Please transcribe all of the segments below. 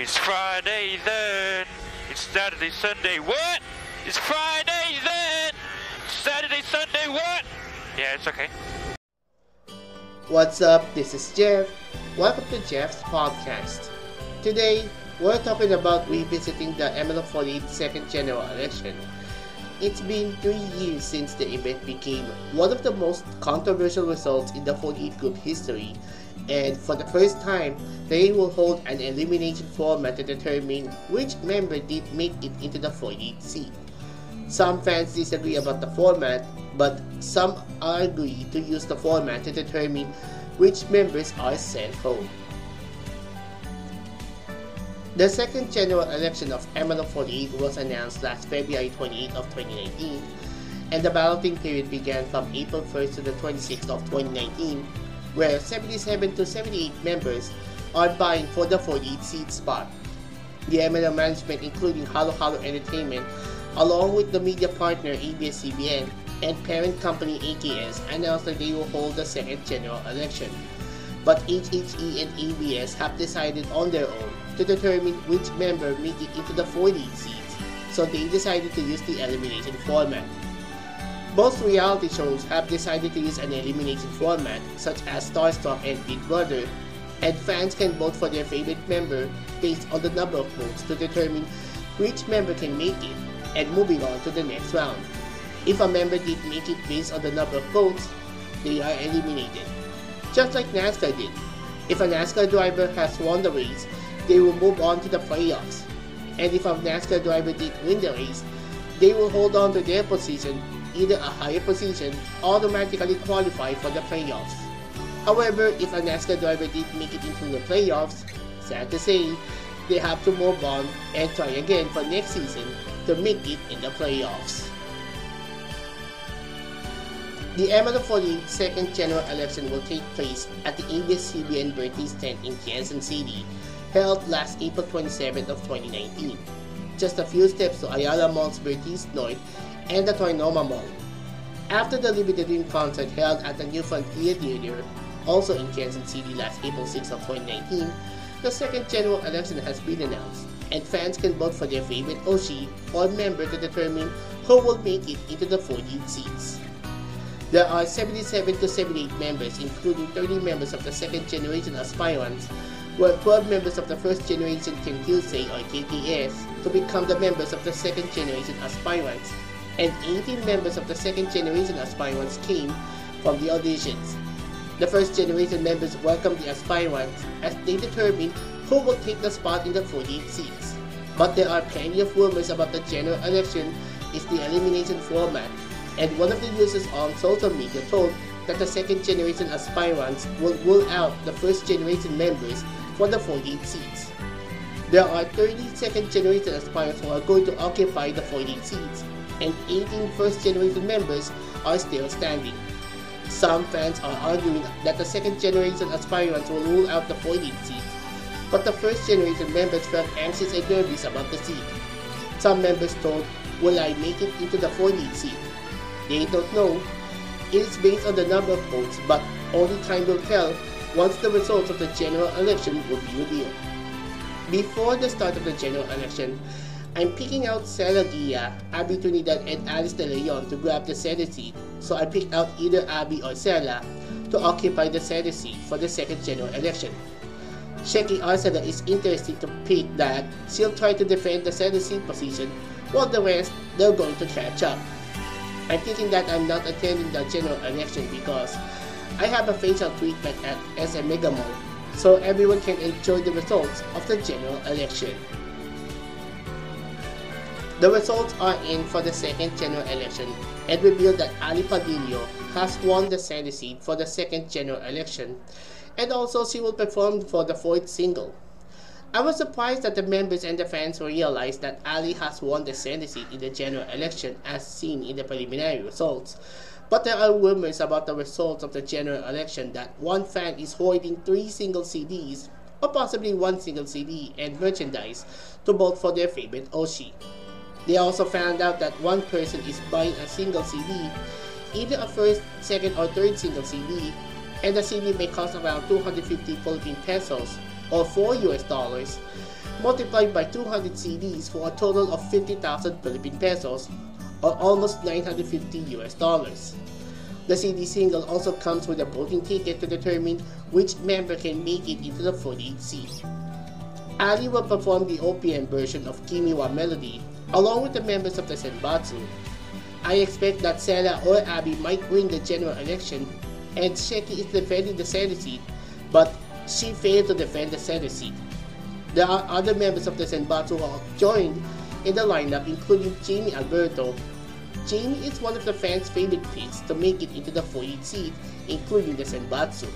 It's Friday then. It's Saturday, Sunday. What? It's Friday then. Saturday, Sunday. What? Yeah, it's okay. What's up? This is Jeff. Welcome to Jeff's podcast. Today, we're talking about revisiting the MNL48 second general election. It's been three years since the event became one of the most controversial results in the 48 group history, and for the first time, they will hold an elimination format to determine which member did make it into the 48 seat. Some fans disagree about the format, but some agree to use the format to determine which members are sent home. The second general election of MNL48 was announced last February 28 of 2019, and the balloting period began from April 1st to the 26th of 2019, where 77 to 78 members are vying for the 48 seat spot. The MNL management, including Hallohallo Entertainment, along with the media partner ABS-CBN and parent company AKS, announced that they will hold the second general election but HHE and ABS have decided on their own to determine which member make it into the 40 seats, so they decided to use the elimination format. Most reality shows have decided to use an elimination format, such as Starstruck and Big Brother, and fans can vote for their favorite member based on the number of votes to determine which member can make it, and moving on to the next round. If a member did make it based on the number of votes, they are eliminated just like NASCAR did. If a NASCAR driver has won the race, they will move on to the playoffs. And if a NASCAR driver did win the race, they will hold on to their position, either a higher position, automatically qualify for the playoffs. However, if a NASCAR driver did make it into the playoffs, sad to say, they have to move on and try again for next season to make it in the playoffs. The MNL48 second general election will take place at the ABS-CBN birthday tent in Quezon City, held last April 27th of 2019. Just a few steps to Ayala Mall's Vertis North and the Trinoma Mall. After the Dream concert held at the New Frontier Theater, also in Quezon City last April 6 of 2019, the second general election has been announced, and fans can vote for their favorite Oshi or member to determine who will make it into the 40 seats. There are 77 to 78 members, including 30 members of the second generation aspirants, while 12 members of the first generation Kenkyusei or KKS to become the members of the second generation aspirants, and 18 members of the second generation aspirants came from the auditions. The first generation members welcomed the aspirants as they determined who will take the spot in the 48 seats. But there are plenty of rumors about the general election is the elimination format and one of the users on social media told that the second generation aspirants will rule out the first generation members for the 48 seats. There are 30 second generation aspirants who are going to occupy the 48 seats, and 18 first generation members are still standing. Some fans are arguing that the second generation aspirants will rule out the 48 seats, but the first generation members felt anxious and nervous about the seat. Some members told, Will I make it into the 48 seat? They don't know. It is based on the number of votes, but only time will tell once the results of the general election will be revealed. Before the start of the general election, I'm picking out Sela Gia, Abby Trinidad, and Alice De Leon to grab the center seat, so I picked out either Abby or Sela to occupy the center seat for the second general election. Sheki Arcela is interested to pick that she'll try to defend the center seat position, while the rest, they're going to catch up. I'm thinking that I'm not attending the general election because I have a facial treatment at SM Mega Mall, so everyone can enjoy the results of the general election. The results are in for the second general election and reveal that Ali Padillo has won the center seat for the second general election, and also she will perform for the fourth single. I was surprised that the members and the fans realized that Ali has won the center seat in the general election as seen in the preliminary results. But there are rumors about the results of the general election that one fan is hoarding three single CDs, or possibly one single CD and merchandise, to vote for their favorite Oshi. They also found out that one person is buying a single CD, either a first, second, or third single CD, and the CD may cost around 250 Philippine pesos, or 4 US dollars, multiplied by 200 CDs for a total of 50,000 Philippine pesos or almost 950 US dollars. The CD single also comes with a voting ticket to determine which member can make it into the 48 seat. Ali will perform the OPM version of Kimiwa Melody along with the members of the Senbatsu. I expect that Sela or Abby might win the general election and Sheki is defending the center seat, but she failed to defend the center seat. There are other members of the Senbatsu who joined in the lineup including Jamie Alberto, Jamie is one of the fans' favorite picks to make it into the 48 seat, including the Senbatsu.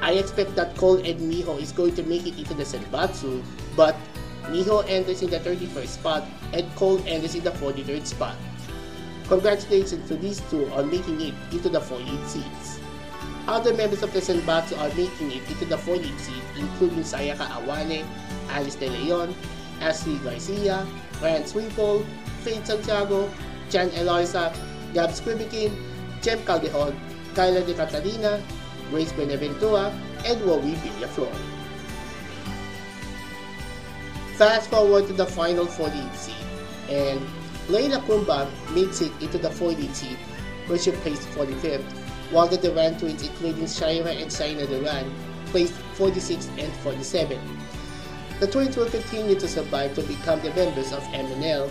I expect that Cole and Miho is going to make it into the Senbatsu, but Miho enters in the 31st spot and Cole enters in the 43rd spot. Congratulations to these two on making it into the 48 seats. Other members of the Senbatsu are making it into the 48 seat, including Sayaka Awane, Alice De Leon, Ashley Garcia, Ryan Swinfall, Faith Santiago, Jan Eloisa, Gabs Quibikin, Jem Caldejon, Kyla De Catalina, Grace Buenaventura, and Wowie Villaflor. Fast forward to the final 48 seed, and Leila Kumba makes it into the 48 seed, where she placed 45th, while the Duran twins, including Shaira and Saina Duran, placed 46th and 47th. The twins will continue to survive to become the members of MNL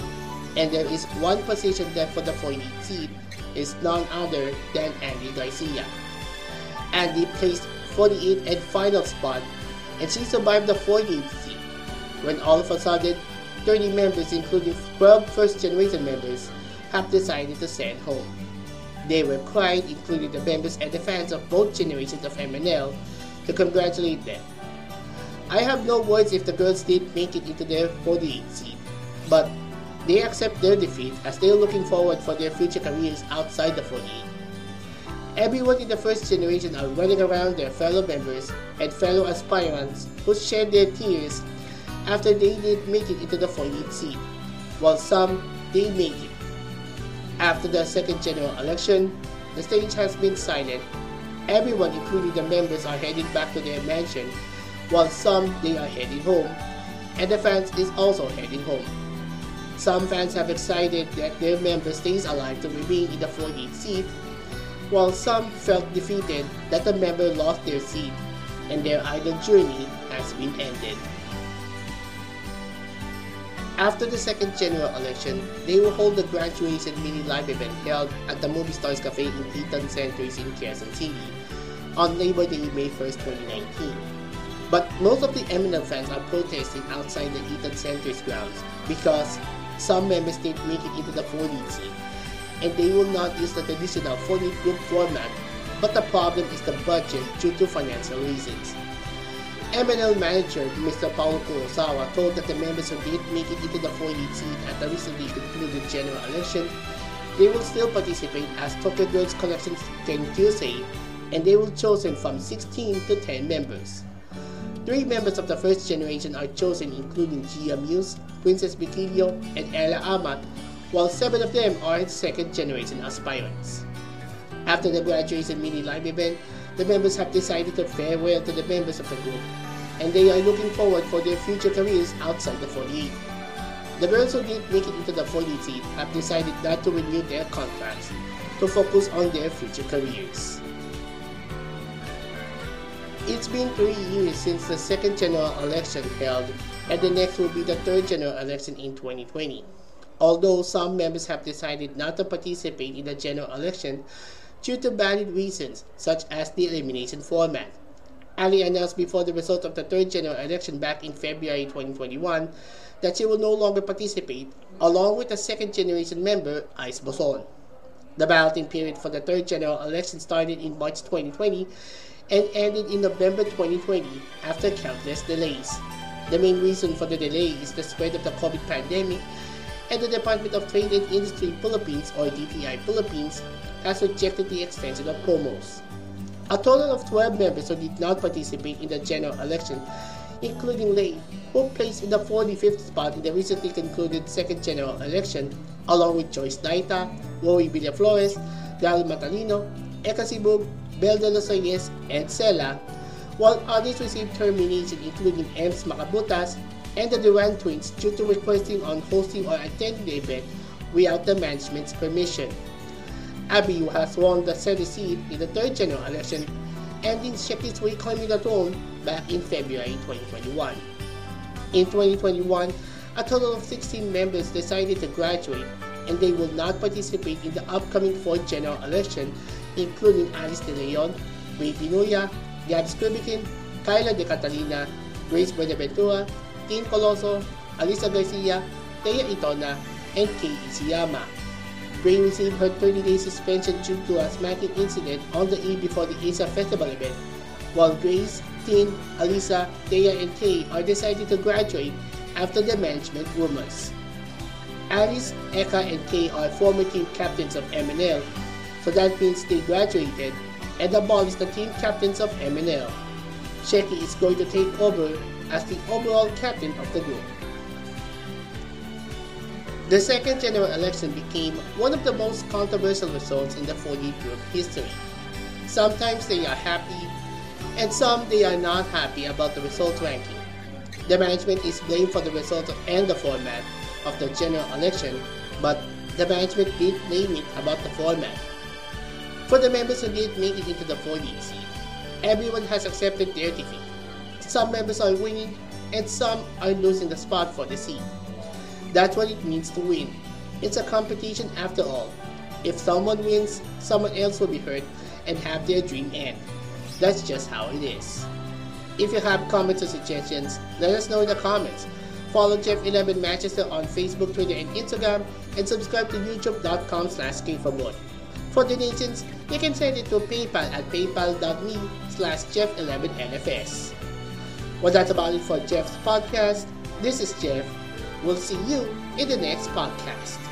and there is one position left for the 48 seat is none other than Andy Garcia. Andy placed 48th and final spot and she survived the 48th seat when all of a sudden 30 members including 12 first generation members have decided to send home. They were crying including the members and the fans of both generations of MNL to congratulate them. I have no words if the girls did make it into their 48th seat, but they accept their defeat as they are looking forward for their future careers outside the 48. Everyone in the first generation are running around their fellow members and fellow aspirants who shed their tears after they did make it into the 48 seat, while some they made it. After the second general election, the stage has been silent. Everyone, including the members, are heading back to their mansion, while some they are heading home, and the fans is also heading home. Some fans have excited that their member stays alive to remain in the 48th seat, while some felt defeated that a member lost their seat and their idol journey has been ended. After the second general election, they will hold the graduation mini live event held at the Movie Stars Cafe in Eton Centris in Quezon City on Labor Day, May 1st, 2019. But most of the MNL fans are protesting outside the Eton Centris grounds because some members did make it into the 40 seat, and they will not use the traditional 40 group format, but the problem is the budget due to financial reasons. MNL manager Mr. Paulo Kurosawa told that the members who didn't make it into the 40 seat at the recently concluded general election, they will still participate as Tokyo Girls Collection's Ken Kyusei, and they will chosen from 16 to 10 members. Three members of the first generation are chosen including Gia Muse, Princess Bikilio, and Ella Amat, while seven of them are second generation aspirants. After the graduation mini live event, the members have decided to farewell to the members of the group, and they are looking forward for their future careers outside the 48. The girls who did make it into the 48 seat have decided not to renew their contracts to focus on their future careers. It's been three years since the second general election held, and the next will be the third general election in 2020. Although some members have decided not to participate in the general election due to valid reasons, such as the elimination format. Ali announced before the result of the third general election back in February 2021 that she will no longer participate, along with the second generation member, Ice Boson. The balloting period for the third general election started in March 2020 and ended in November 2020 after countless delays. The main reason for the delay is the spread of the COVID pandemic, and the Department of Trade and Industry Philippines or DTI Philippines has rejected the extension of promos. A total of 12 members who did not participate in the general election, including Lei, who placed in the 45th spot in the recently concluded second general election, along with Joyce Daita, Roy Villaflores, Daryl Matalino, Eka Sibug, Bel de los Reyes, and Sela, while others received termination including Ems Macabutas, and the Duran twins due to requesting on hosting or attending the event without the management's permission. Abiyu has won the center seat in the third general election, ending Shecky's reclaiming the throne back in February 2021. In 2021, a total of 16 members decided to graduate and they will not participate in the upcoming fourth general election, including Alice De Leon, Ray Pinuya, Gabs Kubikin, Kyla De Catalina, Grace Buenaventura, Tim Coloso, Alisa Garcia, Thea Itona, and Kei Isiyama. Bray received her 30-day suspension due to a smacking incident on the eve before the ASA Festival event, while Grace, Tin, Alisa, Thea, and Kay are decided to graduate after the management rumors. Alice, Eka, and Kay are former team captains of MNL, so that means they graduated, and the ball is the team captains of MNL. Shecky is going to take over as the overall captain of the group. The second general election became one of the most controversial results in the 48 group history. Sometimes they are happy, and some they are not happy about the result ranking. The management is blamed for the result and the format of the general election, but the management did blame it about the format. For the members who did make it into the 48 seat, everyone has accepted their defeat. Some members are winning, and some are losing the spot for the seat. That's what it means to win. It's a competition after all. If someone wins, someone else will be hurt and have their dream end. That's just how it is. If you have comments or suggestions, let us know in the comments. Follow Jeff11 Manchester on Facebook, Twitter, and Instagram, and subscribe to youtube.com slash for more. For donations, you can send it to PayPal at paypal.me slash Jeff11NFS. Well, that's about it for Jeff's podcast. This is Jeff We'll see you in the next podcast.